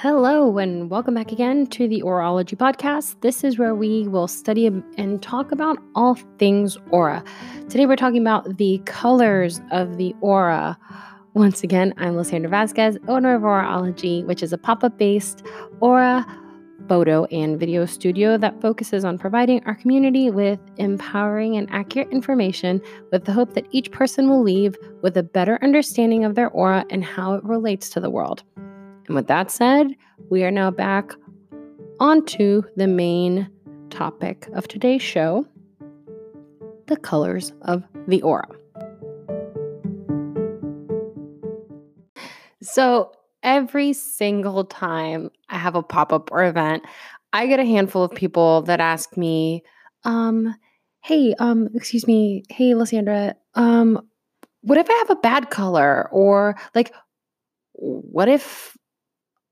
Hello, and welcome back again to the Aurology Podcast. This is where we will study and talk about all things aura. Today, we're talking about the colors of the aura. Once again, I'm Lysandra Vasquez, owner of Aurology, which is a pop up based aura photo and video studio that focuses on providing our community with empowering and accurate information with the hope that each person will leave with a better understanding of their aura and how it relates to the world. And with that said, we are now back onto the main topic of today's show the colors of the aura. So, every single time I have a pop up or event, I get a handful of people that ask me, um, hey, um, excuse me, hey, Lysandra, um, what if I have a bad color? Or like, what if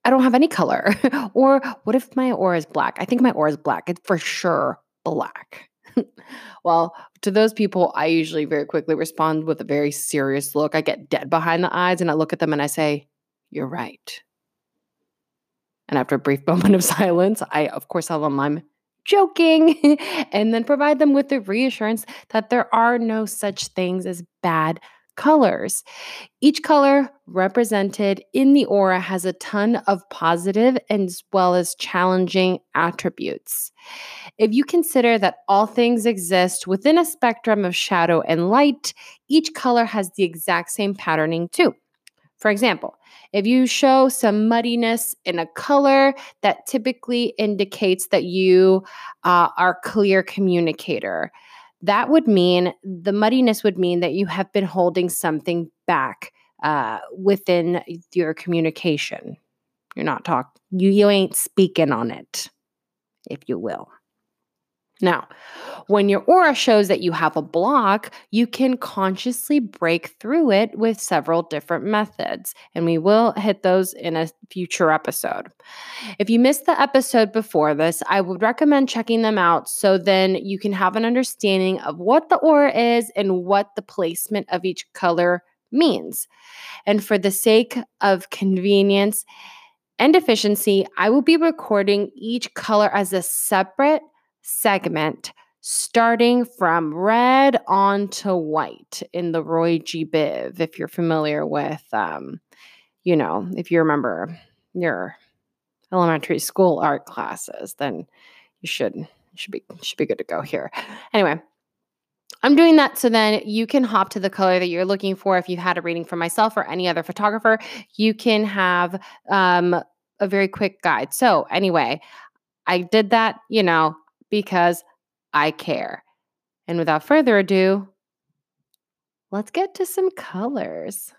I don't have any color? or what if my aura is black? I think my aura is black. It's for sure black. well, to those people, I usually very quickly respond with a very serious look. I get dead behind the eyes and I look at them and I say, You're right. And after a brief moment of silence, I, of course, tell them I'm joking and then provide them with the reassurance that there are no such things as bad colors. Each color represented in the aura has a ton of positive as well as challenging attributes. If you consider that all things exist within a spectrum of shadow and light, each color has the exact same patterning too. For example, if you show some muddiness in a color, that typically indicates that you uh, are clear communicator that would mean the muddiness would mean that you have been holding something back uh, within your communication. You're not talking, you, you ain't speaking on it, if you will. Now, when your aura shows that you have a block, you can consciously break through it with several different methods, and we will hit those in a future episode. If you missed the episode before this, I would recommend checking them out so then you can have an understanding of what the aura is and what the placement of each color means. And for the sake of convenience and efficiency, I will be recording each color as a separate segment starting from red on to white in the Roy G. Biv, if you're familiar with, um, you know, if you remember your elementary school art classes, then you should should be should be good to go here. Anyway, I'm doing that so then you can hop to the color that you're looking for. If you had a reading from myself or any other photographer, you can have um, a very quick guide. So anyway, I did that, you know, because I care. And without further ado, let's get to some colors.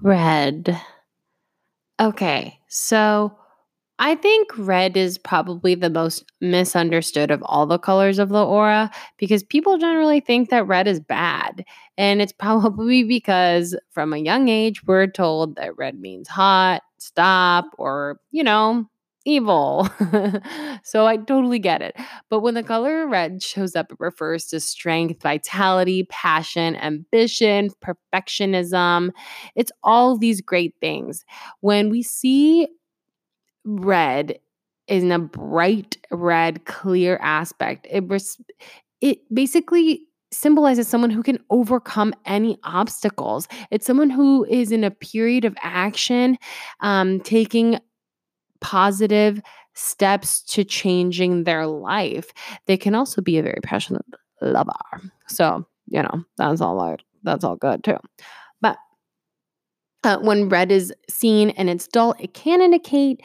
Red. Okay, so I think red is probably the most misunderstood of all the colors of the aura because people generally think that red is bad. And it's probably because from a young age, we're told that red means hot, stop, or, you know, evil. so I totally get it. But when the color red shows up, it refers to strength, vitality, passion, ambition, perfectionism. It's all these great things. When we see red in a bright red, clear aspect. It res- it basically symbolizes someone who can overcome any obstacles. It's someone who is in a period of action, um, taking positive steps to changing their life. They can also be a very passionate lover. So, you know, that's all. That's all good too. But uh, when red is seen and it's dull, it can indicate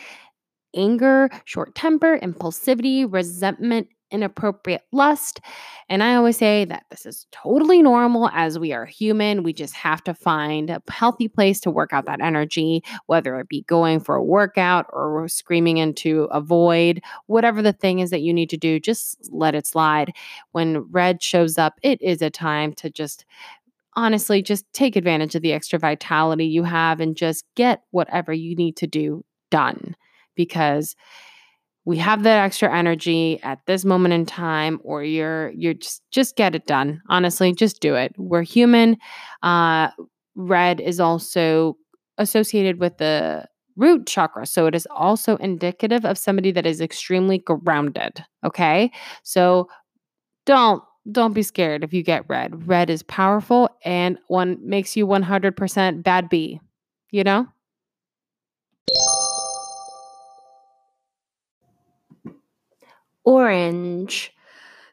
anger, short temper, impulsivity, resentment, inappropriate lust. And I always say that this is totally normal as we are human. We just have to find a healthy place to work out that energy, whether it be going for a workout or screaming into a void, whatever the thing is that you need to do, just let it slide. When red shows up, it is a time to just honestly just take advantage of the extra vitality you have and just get whatever you need to do done because we have that extra energy at this moment in time or you're you're just just get it done honestly just do it we're human uh red is also associated with the root chakra. So it is also indicative of somebody that is extremely grounded. Okay. So don't don't be scared if you get red. Red is powerful and one makes you 100% bad B, you know? Orange.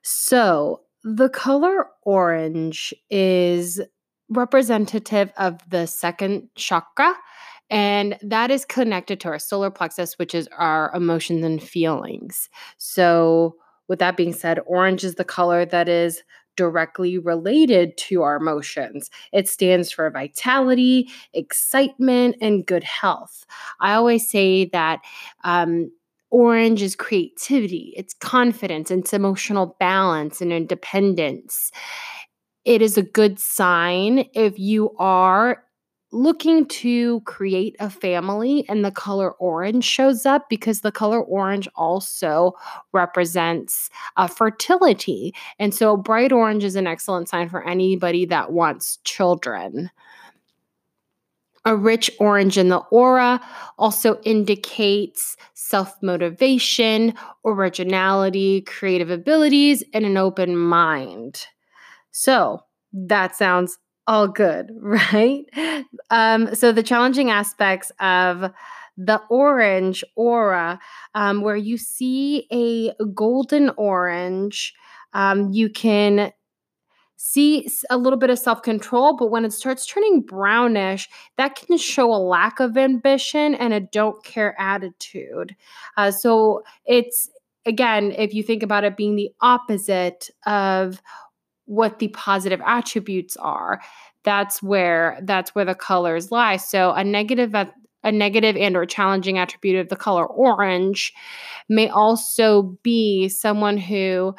So, the color orange is representative of the second chakra, and that is connected to our solar plexus, which is our emotions and feelings. So, with that being said, orange is the color that is directly related to our emotions. It stands for vitality, excitement, and good health. I always say that um, orange is creativity, it's confidence, it's emotional balance and independence. It is a good sign if you are looking to create a family and the color orange shows up because the color orange also represents uh, fertility. And so, bright orange is an excellent sign for anybody that wants children. A rich orange in the aura also indicates self motivation, originality, creative abilities, and an open mind. So, that sounds all good, right? Um, so the challenging aspects of the orange aura, um, where you see a golden orange, um, you can see a little bit of self control, but when it starts turning brownish, that can show a lack of ambition and a don't care attitude. Uh, so it's again, if you think about it being the opposite of what the positive attributes are that's where that's where the colors lie so a negative a negative and or challenging attribute of the color orange may also be someone who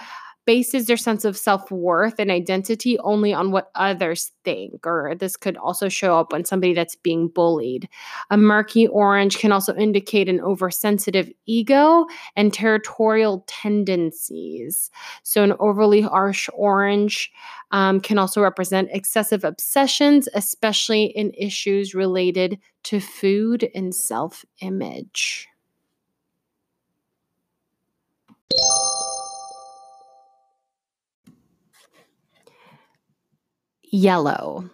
bases their sense of self-worth and identity only on what others think or this could also show up when somebody that's being bullied. A murky orange can also indicate an oversensitive ego and territorial tendencies. So an overly harsh orange um, can also represent excessive obsessions especially in issues related to food and self-image yellow.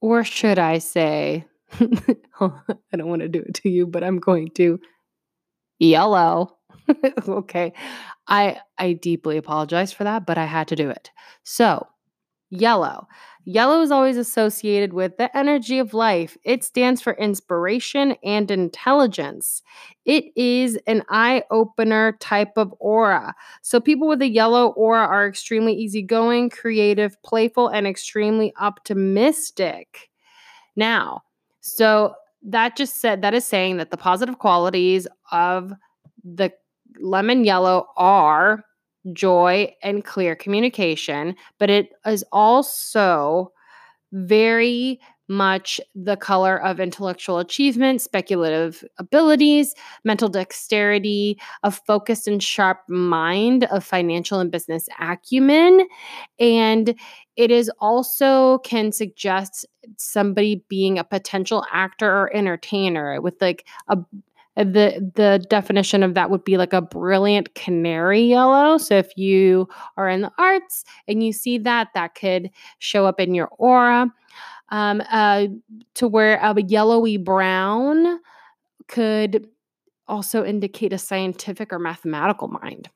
Or should I say, oh, I don't want to do it to you, but I'm going to yellow. okay. I I deeply apologize for that, but I had to do it. So, yellow. Yellow is always associated with the energy of life. It stands for inspiration and intelligence. It is an eye opener type of aura. So, people with a yellow aura are extremely easygoing, creative, playful, and extremely optimistic. Now, so that just said, that is saying that the positive qualities of the lemon yellow are joy, and clear communication, but it is also very much the color of intellectual achievement, speculative abilities, mental dexterity, a focused and sharp mind, of financial and business acumen. And it is also can suggest somebody being a potential actor or entertainer with like a the the definition of that would be like a brilliant canary yellow. So if you are in the arts and you see that that could show up in your aura. Um, uh, to where a yellowy brown could also indicate a scientific or mathematical mind.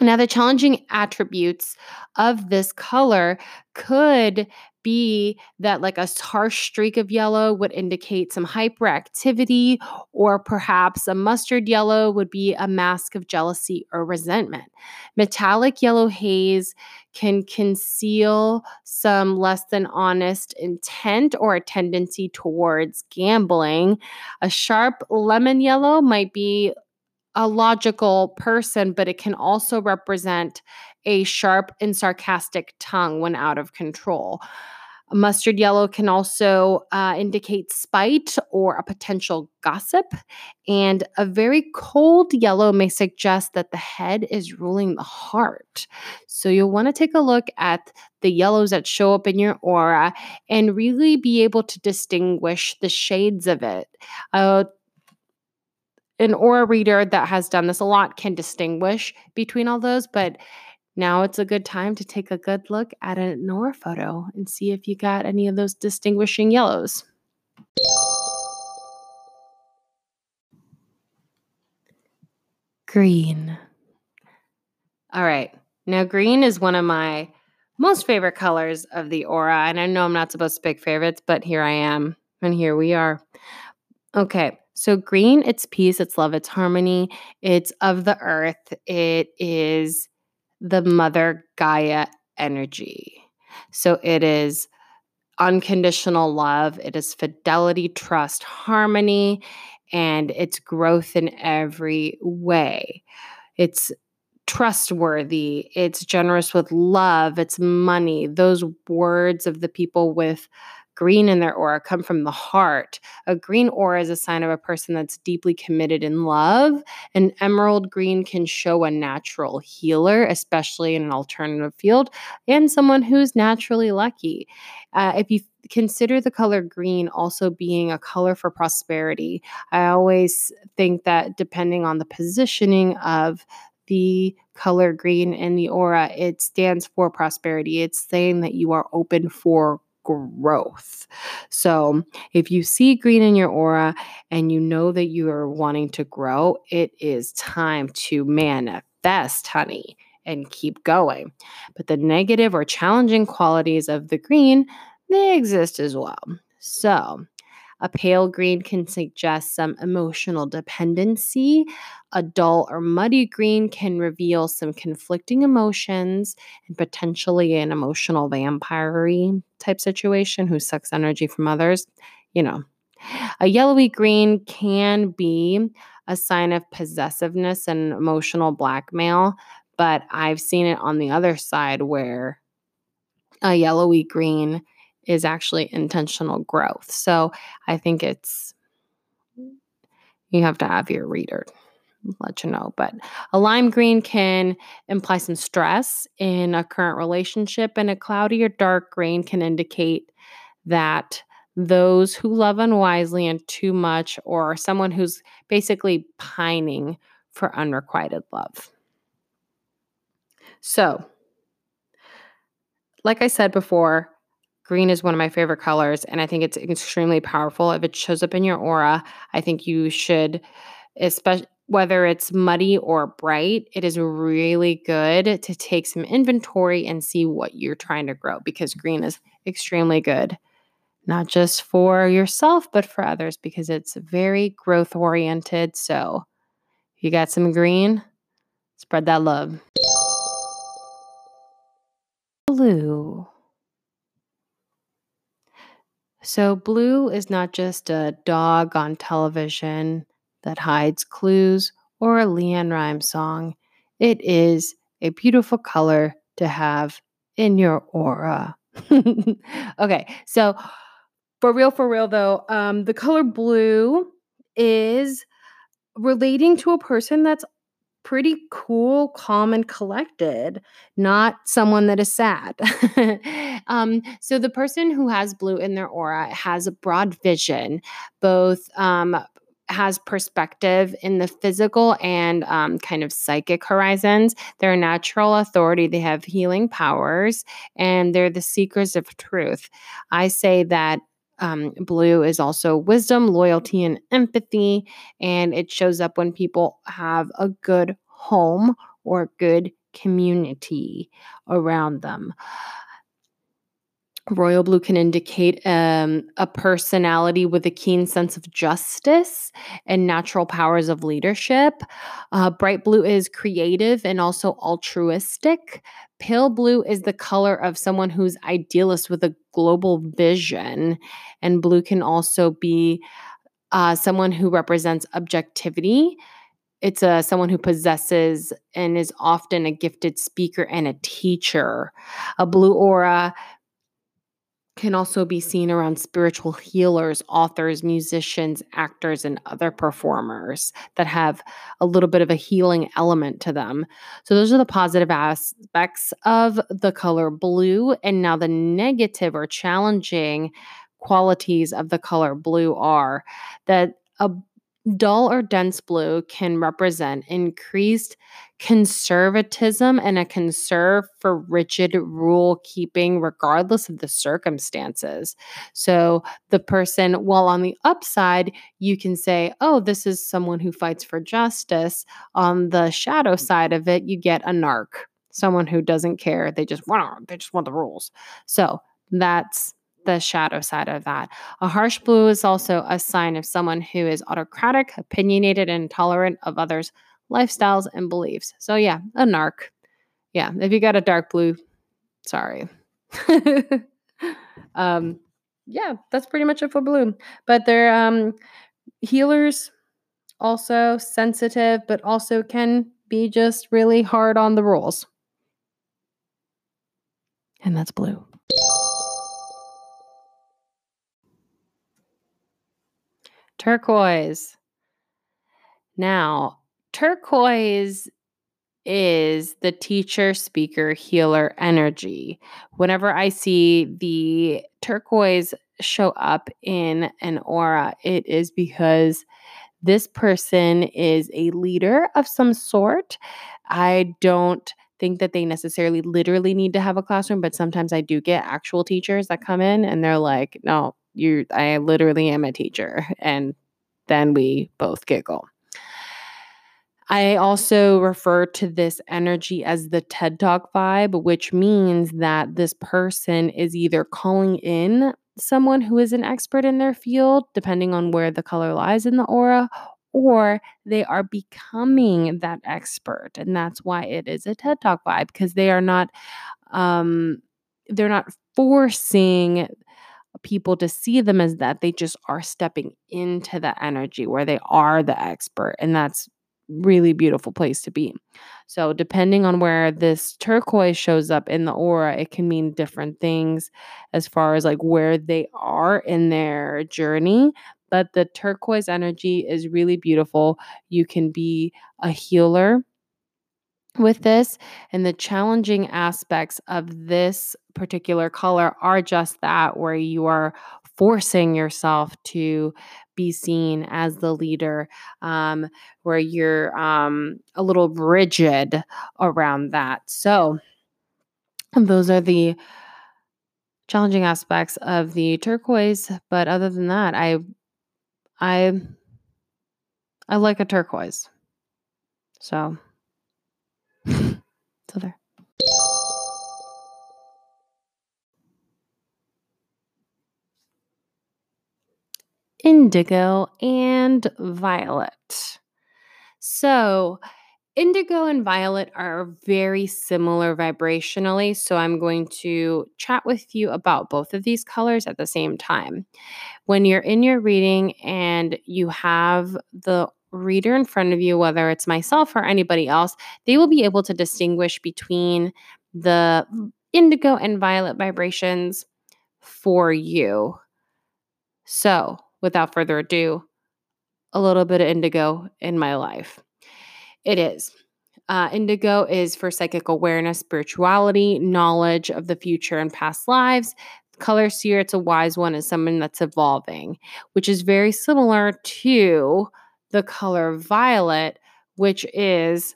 Now, the challenging attributes of this color could be that like a harsh streak of yellow would indicate some hyperactivity, or perhaps a mustard yellow would be a mask of jealousy or resentment. Metallic yellow haze can conceal some less than honest intent or a tendency towards gambling. A sharp lemon yellow might be a logical person, but it can also represent a sharp and sarcastic tongue when out of control. Mustard yellow can also uh, indicate spite or a potential gossip. And a very cold yellow may suggest that the head is ruling the heart. So you'll want to take a look at the yellows that show up in your aura and really be able to distinguish the shades of it. Uh, an aura reader that has done this a lot can distinguish between all those, but now it's a good time to take a good look at an aura photo and see if you got any of those distinguishing yellows. Green. All right. Now, green is one of my most favorite colors of the aura. And I know I'm not supposed to pick favorites, but here I am. And here we are. Okay. So, green, it's peace, it's love, it's harmony, it's of the earth, it is the mother Gaia energy. So, it is unconditional love, it is fidelity, trust, harmony, and it's growth in every way. It's trustworthy, it's generous with love, it's money. Those words of the people with green in their aura come from the heart. A green aura is a sign of a person that's deeply committed in love. An emerald green can show a natural healer, especially in an alternative field, and someone who's naturally lucky. Uh, if you consider the color green also being a color for prosperity, I always think that depending on the positioning of the color green in the aura, it stands for prosperity. It's saying that you are open for growth. So, if you see green in your aura and you know that you are wanting to grow, it is time to manifest, honey, and keep going. But the negative or challenging qualities of the green, they exist as well. So, a pale green can suggest some emotional dependency. A dull or muddy green can reveal some conflicting emotions and potentially an emotional vampire type situation who sucks energy from others. You know, a yellowy green can be a sign of possessiveness and emotional blackmail, but I've seen it on the other side where a yellowy green is actually intentional growth. So I think it's, you have to have your reader let you know. But a lime green can imply some stress in a current relationship, and a cloudy or dark green can indicate that those who love unwisely and too much, or someone who's basically pining for unrequited love. So, like I said before, Green is one of my favorite colors, and I think it's extremely powerful. If it shows up in your aura, I think you should, especially whether it's muddy or bright, it is really good to take some inventory and see what you're trying to grow because green is extremely good, not just for yourself, but for others because it's very growth oriented. So, you got some green, spread that love. Blue. So, blue is not just a dog on television that hides clues or a LeAnn Rimes song. It is a beautiful color to have in your aura. okay, so for real, for real though, um, the color blue is relating to a person that's pretty cool, calm, and collected, not someone that is sad. um, so the person who has blue in their aura has a broad vision, both um, has perspective in the physical and um, kind of psychic horizons. They're a natural authority. They have healing powers and they're the seekers of truth. I say that um, blue is also wisdom, loyalty, and empathy. And it shows up when people have a good home or good community around them. Royal blue can indicate um, a personality with a keen sense of justice and natural powers of leadership. Uh, bright blue is creative and also altruistic. Pale blue is the color of someone who's idealist with a global vision. And blue can also be uh, someone who represents objectivity. It's a, someone who possesses and is often a gifted speaker and a teacher. A blue aura can also be seen around spiritual healers, authors, musicians, actors, and other performers that have a little bit of a healing element to them. So, those are the positive aspects of the color blue. And now, the negative or challenging qualities of the color blue are that a Dull or dense blue can represent increased conservatism and a concern for rigid rule keeping, regardless of the circumstances. So, the person, while on the upside, you can say, oh, this is someone who fights for justice. On the shadow side of it, you get a narc, someone who doesn't care. They just want, they just want the rules. So, that's the shadow side of that. A harsh blue is also a sign of someone who is autocratic, opinionated, and intolerant of others' lifestyles and beliefs. So, yeah, a narc. Yeah, if you got a dark blue, sorry. um, yeah, that's pretty much it for blue. But they're um, healers, also sensitive, but also can be just really hard on the rules. And that's blue. Turquoise. Now, turquoise is the teacher, speaker, healer energy. Whenever I see the turquoise show up in an aura, it is because this person is a leader of some sort. I don't think that they necessarily literally need to have a classroom, but sometimes I do get actual teachers that come in and they're like, no, you I literally am a teacher. And then we both giggle. I also refer to this energy as the TED Talk vibe, which means that this person is either calling in someone who is an expert in their field, depending on where the color lies in the aura, or they are becoming that expert. And that's why it is a TED Talk vibe, because they are not um they're not forcing people to see them as that. They just are stepping into the energy where they are the expert. And that's really beautiful place to be. So depending on where this turquoise shows up in the aura, it can mean different things as far as like where they are in their journey. But the turquoise energy is really beautiful. You can be a healer with this and the challenging aspects of this particular color are just that where you are forcing yourself to be seen as the leader um, where you're um, a little rigid around that. So those are the challenging aspects of the turquoise but other than that i i i like a turquoise. So Indigo and violet. So, indigo and violet are very similar vibrationally. So, I'm going to chat with you about both of these colors at the same time. When you're in your reading and you have the reader in front of you, whether it's myself or anybody else, they will be able to distinguish between the indigo and violet vibrations for you. So, without further ado, a little bit of indigo in my life. It is. Uh, indigo is for psychic awareness, spirituality, knowledge of the future and past lives. Color seer, it's a wise one, is someone that's evolving, which is very similar to the color violet, which is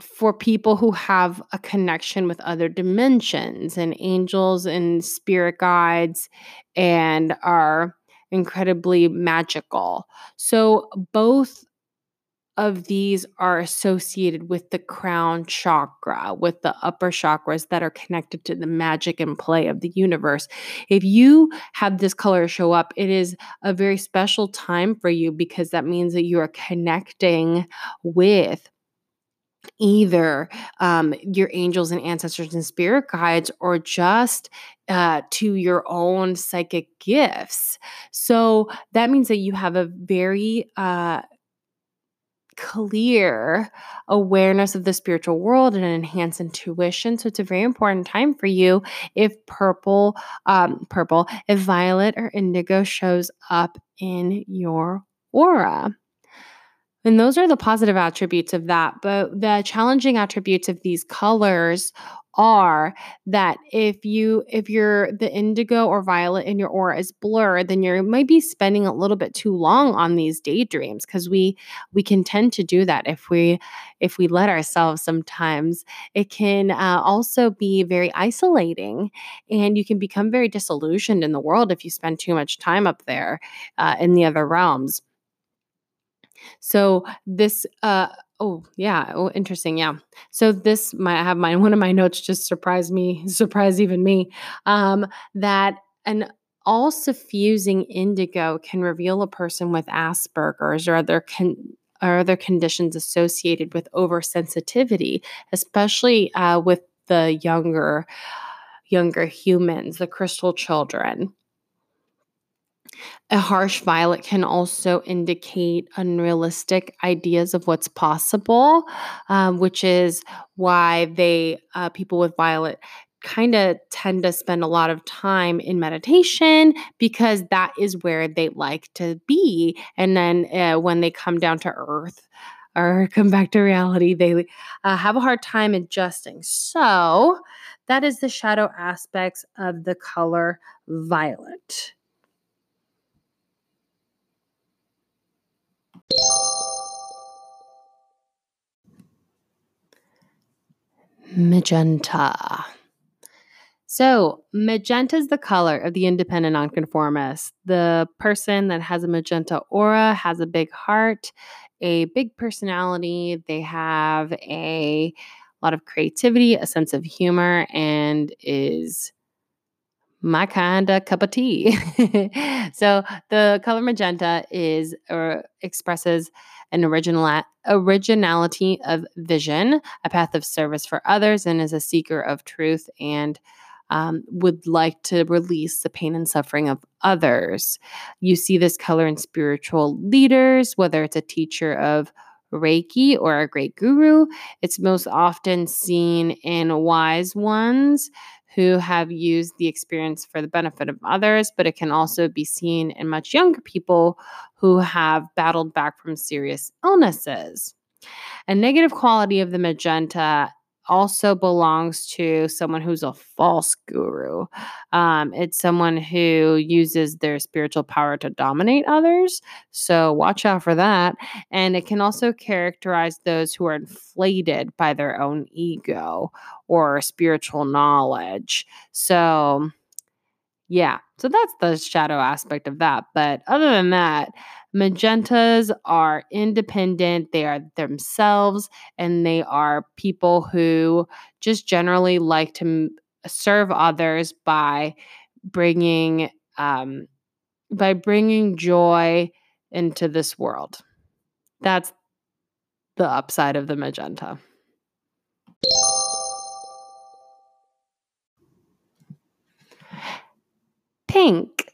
for people who have a connection with other dimensions and angels and spirit guides and are incredibly magical. So, both of these are associated with the crown chakra, with the upper chakras that are connected to the magic and play of the universe. If you have this color show up, it is a very special time for you because that means that you are connecting with either um, your angels and ancestors and spirit guides or just uh, to your own psychic gifts. So that means that you have a very uh, clear awareness of the spiritual world and enhance intuition. So it's a very important time for you if purple, um, purple, if violet or indigo shows up in your aura. And those are the positive attributes of that. But the challenging attributes of these colors are that if you if you're the indigo or violet in your aura is blurred then you might be spending a little bit too long on these daydreams because we we can tend to do that if we if we let ourselves sometimes. It can uh, also be very isolating and you can become very disillusioned in the world if you spend too much time up there uh, in the other realms. So this uh oh yeah, oh interesting. Yeah. So this I have my one of my notes just surprised me, surprised even me. Um that an all suffusing indigo can reveal a person with Asperger's or other con- or other conditions associated with oversensitivity, especially uh, with the younger younger humans, the crystal children. A harsh violet can also indicate unrealistic ideas of what's possible, um, which is why they uh, people with violet kind of tend to spend a lot of time in meditation because that is where they like to be. And then uh, when they come down to earth or come back to reality, they uh, have a hard time adjusting. So that is the shadow aspects of the color violet. Magenta. So, magenta is the color of the independent nonconformist. The person that has a magenta aura has a big heart, a big personality. They have a lot of creativity, a sense of humor, and is my kind of cup of tea. so the color magenta is or expresses an original originality of vision, a path of service for others, and is a seeker of truth and um, would like to release the pain and suffering of others. You see this color in spiritual leaders, whether it's a teacher of Reiki or a great guru. It's most often seen in wise ones who have used the experience for the benefit of others, but it can also be seen in much younger people who have battled back from serious illnesses. A negative quality of the magenta also belongs to someone who's a false guru. Um, it's someone who uses their spiritual power to dominate others. So watch out for that. And it can also characterize those who are inflated by their own ego or spiritual knowledge. So, yeah, so that's the shadow aspect of that. But other than that, Magentas are independent, they are themselves, and they are people who just generally like to serve others by bringing um, by bringing joy into this world. That's the upside of the magenta. Pink.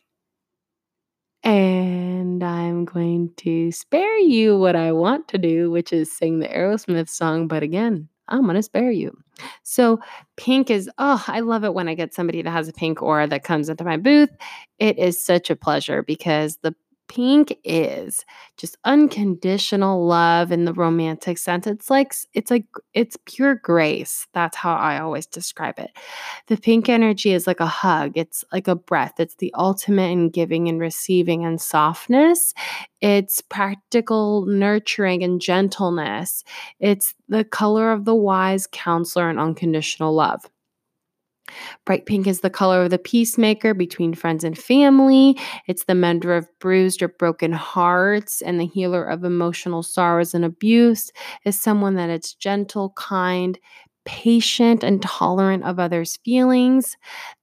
And I'm going to spare you what I want to do, which is sing the Aerosmith song. But again, I'm going to spare you. So, pink is, oh, I love it when I get somebody that has a pink aura that comes into my booth. It is such a pleasure because the pink is just unconditional love in the romantic sense. It's like it's like it's pure grace. That's how I always describe it. The pink energy is like a hug. It's like a breath. It's the ultimate in giving and receiving and softness. It's practical nurturing and gentleness. It's the color of the wise counselor and unconditional love. Bright pink is the color of the peacemaker between friends and family. It's the mender of bruised or broken hearts and the healer of emotional sorrows and abuse. Is someone that is gentle, kind, patient, and tolerant of others' feelings.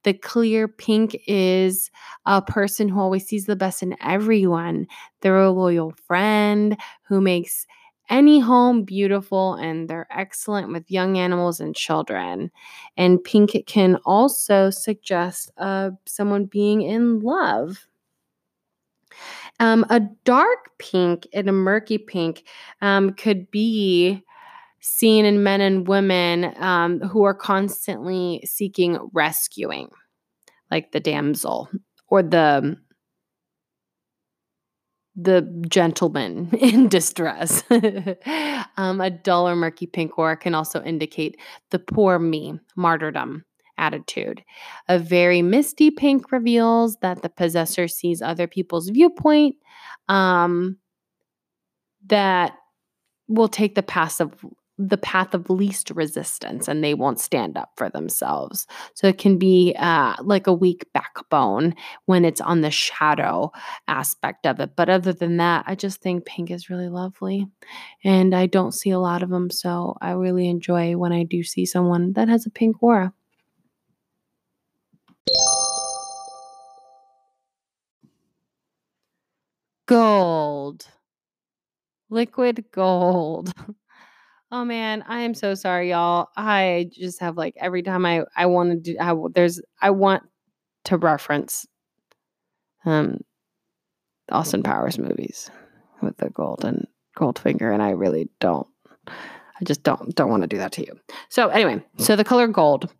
The clear pink is a person who always sees the best in everyone. They're a loyal friend who makes any home beautiful and they're excellent with young animals and children. And pink can also suggest uh, someone being in love. Um, a dark pink and a murky pink um, could be seen in men and women um, who are constantly seeking rescuing, like the damsel or the the gentleman in distress. um, a dull or murky pink aura can also indicate the poor me, martyrdom attitude. A very misty pink reveals that the possessor sees other people's viewpoint um, that will take the passive the path of least resistance and they won't stand up for themselves. So it can be uh, like a weak backbone when it's on the shadow aspect of it. But other than that, I just think pink is really lovely. And I don't see a lot of them. So I really enjoy when I do see someone that has a pink aura. Gold. Liquid gold. Oh man, I am so sorry, y'all. I just have like every time I I want to do I, there's I want to reference um Austin Powers movies with the golden gold finger, and I really don't. I just don't don't want to do that to you. So anyway, so the color gold.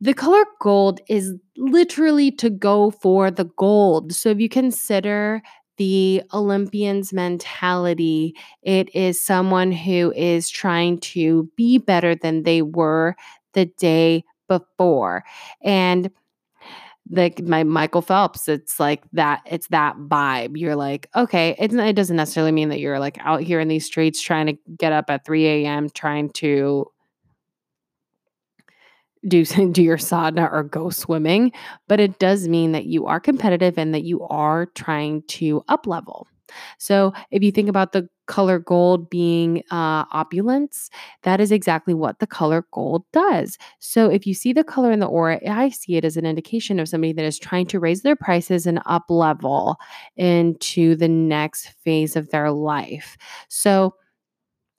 The color gold is literally to go for the gold. So if you consider the Olympian's mentality. It is someone who is trying to be better than they were the day before. And like my Michael Phelps, it's like that, it's that vibe. You're like, okay, it, it doesn't necessarily mean that you're like out here in these streets trying to get up at 3 a.m., trying to do do your sadhana or go swimming, but it does mean that you are competitive and that you are trying to up level. So if you think about the color gold being uh, opulence, that is exactly what the color gold does. So if you see the color in the aura, I see it as an indication of somebody that is trying to raise their prices and up level into the next phase of their life. So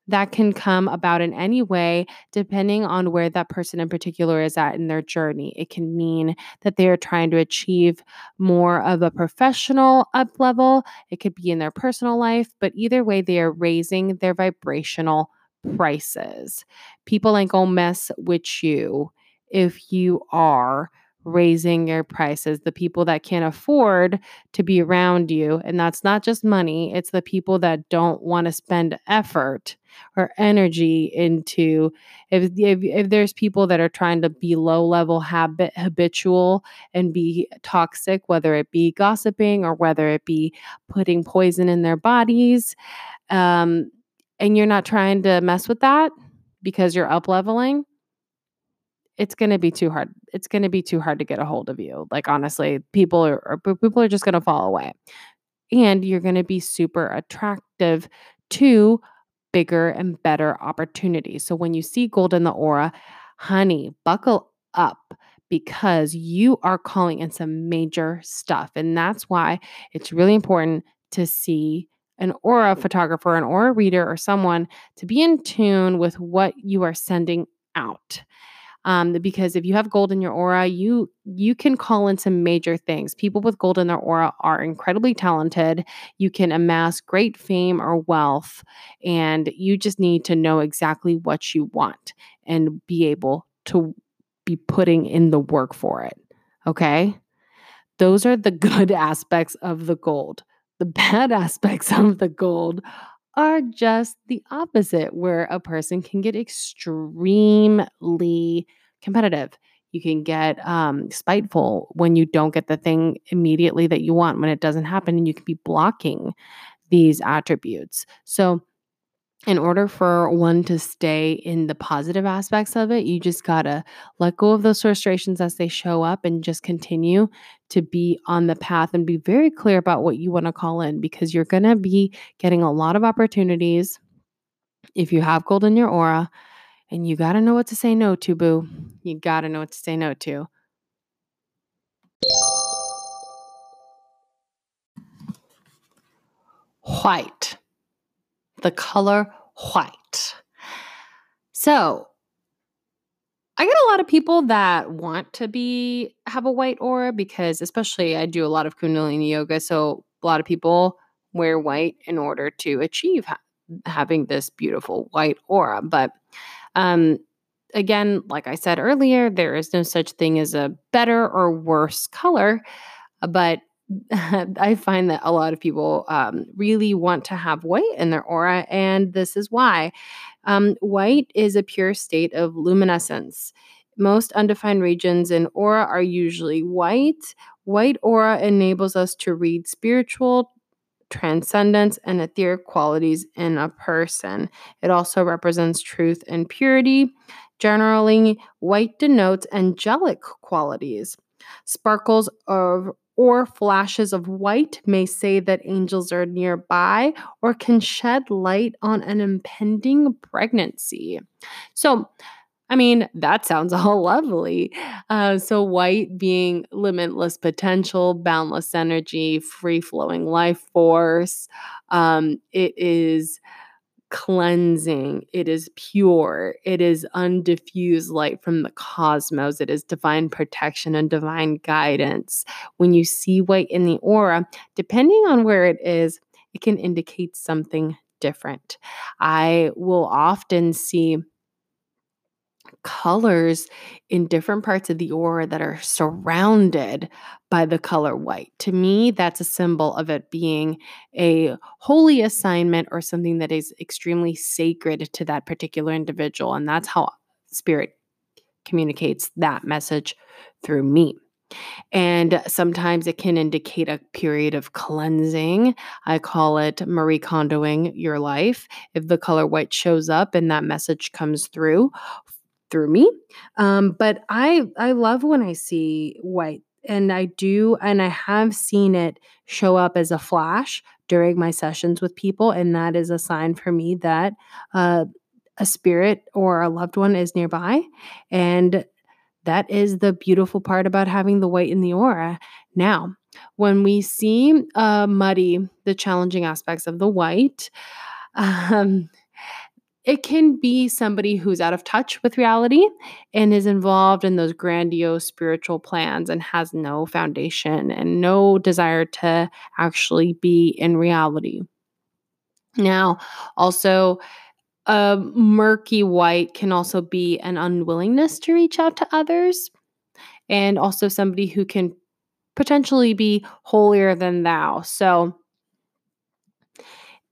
that can come about in any way, depending on where that person in particular is at in their journey. It can mean that they are trying to achieve more of a professional up level, it could be in their personal life, but either way, they are raising their vibrational prices. People ain't gonna mess with you if you are raising your prices, the people that can't afford to be around you. And that's not just money, it's the people that don't want to spend effort or energy into if, if, if there's people that are trying to be low level habit habitual and be toxic whether it be gossiping or whether it be putting poison in their bodies um, and you're not trying to mess with that because you're up leveling it's going to be too hard. It's going to be too hard to get a hold of you. Like honestly, people are people are just going to fall away. And you're going to be super attractive to bigger and better opportunities. So when you see gold in the aura, honey, buckle up because you are calling in some major stuff. And that's why it's really important to see an aura photographer, an aura reader, or someone to be in tune with what you are sending out um, because if you have gold in your aura you you can call in some major things. People with gold in their aura are incredibly talented. You can amass great fame or wealth and you just need to know exactly what you want and be able to be putting in the work for it okay? Those are the good aspects of the gold. The bad aspects of the gold are just the opposite, where a person can get extremely competitive. You can get um, spiteful when you don't get the thing immediately that you want, when it doesn't happen, and you can be blocking these attributes. So, in order for one to stay in the positive aspects of it, you just got to let go of those frustrations as they show up and just continue to be on the path and be very clear about what you want to call in because you're going to be getting a lot of opportunities if you have gold in your aura and you got to know what to say no to, boo. You got to know what to say no to. White the color white. So, I get a lot of people that want to be have a white aura because especially I do a lot of kundalini yoga, so a lot of people wear white in order to achieve ha- having this beautiful white aura. But um, again, like I said earlier, there is no such thing as a better or worse color. But I find that a lot of people um, really want to have white in their aura, and this is why. Um, white is a pure state of luminescence. Most undefined regions in aura are usually white. White aura enables us to read spiritual, transcendence, and etheric qualities in a person. It also represents truth and purity. Generally, white denotes angelic qualities. Sparkles of or flashes of white may say that angels are nearby or can shed light on an impending pregnancy. So, I mean, that sounds all lovely. Uh, so, white being limitless potential, boundless energy, free flowing life force. Um, it is cleansing, it is pure, it is undiffused light from the cosmos, it is divine protection and divine guidance. When you see white in the aura, depending on where it is, it can indicate something different. I will often see colors in different parts of the aura that are surrounded by the color white. To me, that's a symbol of it being a holy assignment or something that is extremely sacred to that particular individual. And that's how spirit communicates that message through me. And sometimes it can indicate a period of cleansing. I call it Marie Kondoing your life. If the color white shows up and that message comes through through me. Um, but I I love when I see white and I do and I have seen it show up as a flash during my sessions with people and that is a sign for me that uh, a spirit or a loved one is nearby and that is the beautiful part about having the white in the aura. Now, when we see uh, muddy the challenging aspects of the white, um, it can be somebody who's out of touch with reality and is involved in those grandiose spiritual plans and has no foundation and no desire to actually be in reality. Now, also, a murky white can also be an unwillingness to reach out to others, and also somebody who can potentially be holier than thou. So,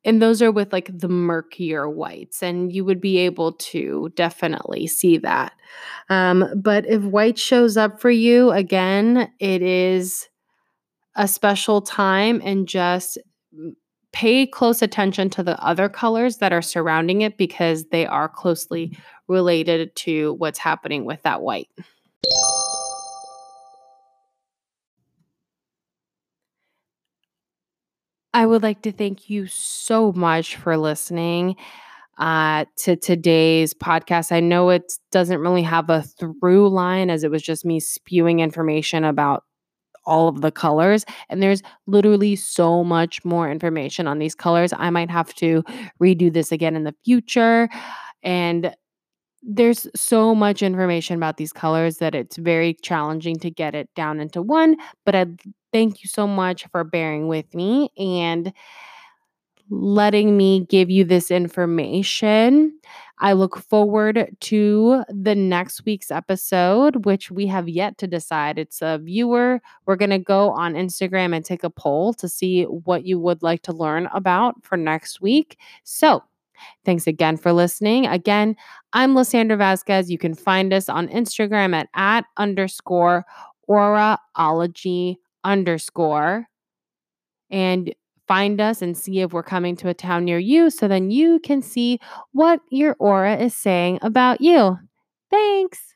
and those are with like the murkier whites and you would be able to definitely see that. Um, but if white shows up for you again it is a special time and just pay close attention to the other colors that are surrounding it because they are closely related to what's happening with that white I would like to thank you so much for listening uh, to today's podcast. I know it doesn't really have a through line as it was just me spewing information about all of the colors. And there's literally so much more information on these colors. I might have to redo this again in the future. And there's so much information about these colors that it's very challenging to get it down into one. But I thank you so much for bearing with me and letting me give you this information. I look forward to the next week's episode, which we have yet to decide. It's a viewer. We're going to go on Instagram and take a poll to see what you would like to learn about for next week. So, Thanks again for listening. Again, I'm Lysandra Vasquez. You can find us on Instagram at at underscore auraology underscore and find us and see if we're coming to a town near you so then you can see what your aura is saying about you. Thanks.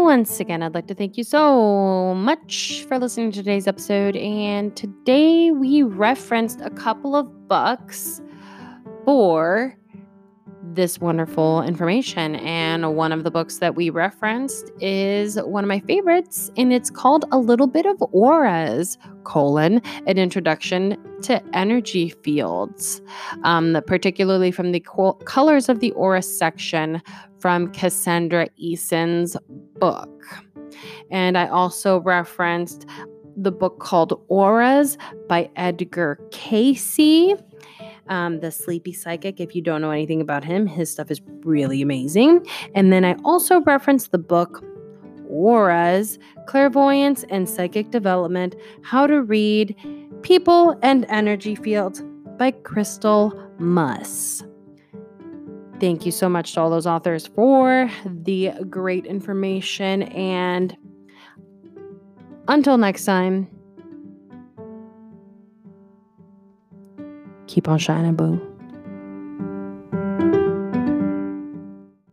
Once again, I'd like to thank you so much for listening to today's episode. And today we referenced a couple of books for this wonderful information. And one of the books that we referenced is one of my favorites, and it's called A Little Bit of Auras, colon, an introduction to energy fields, um, particularly from the Colors of the Aura section from Cassandra Eason's book. And I also referenced the book called Auras by Edgar Cayce. Um, the Sleepy Psychic, if you don't know anything about him, his stuff is really amazing. And then I also referenced the book Auras Clairvoyance and Psychic Development How to Read People and Energy Fields by Crystal Muss. Thank you so much to all those authors for the great information. And until next time, keep on shining, boo.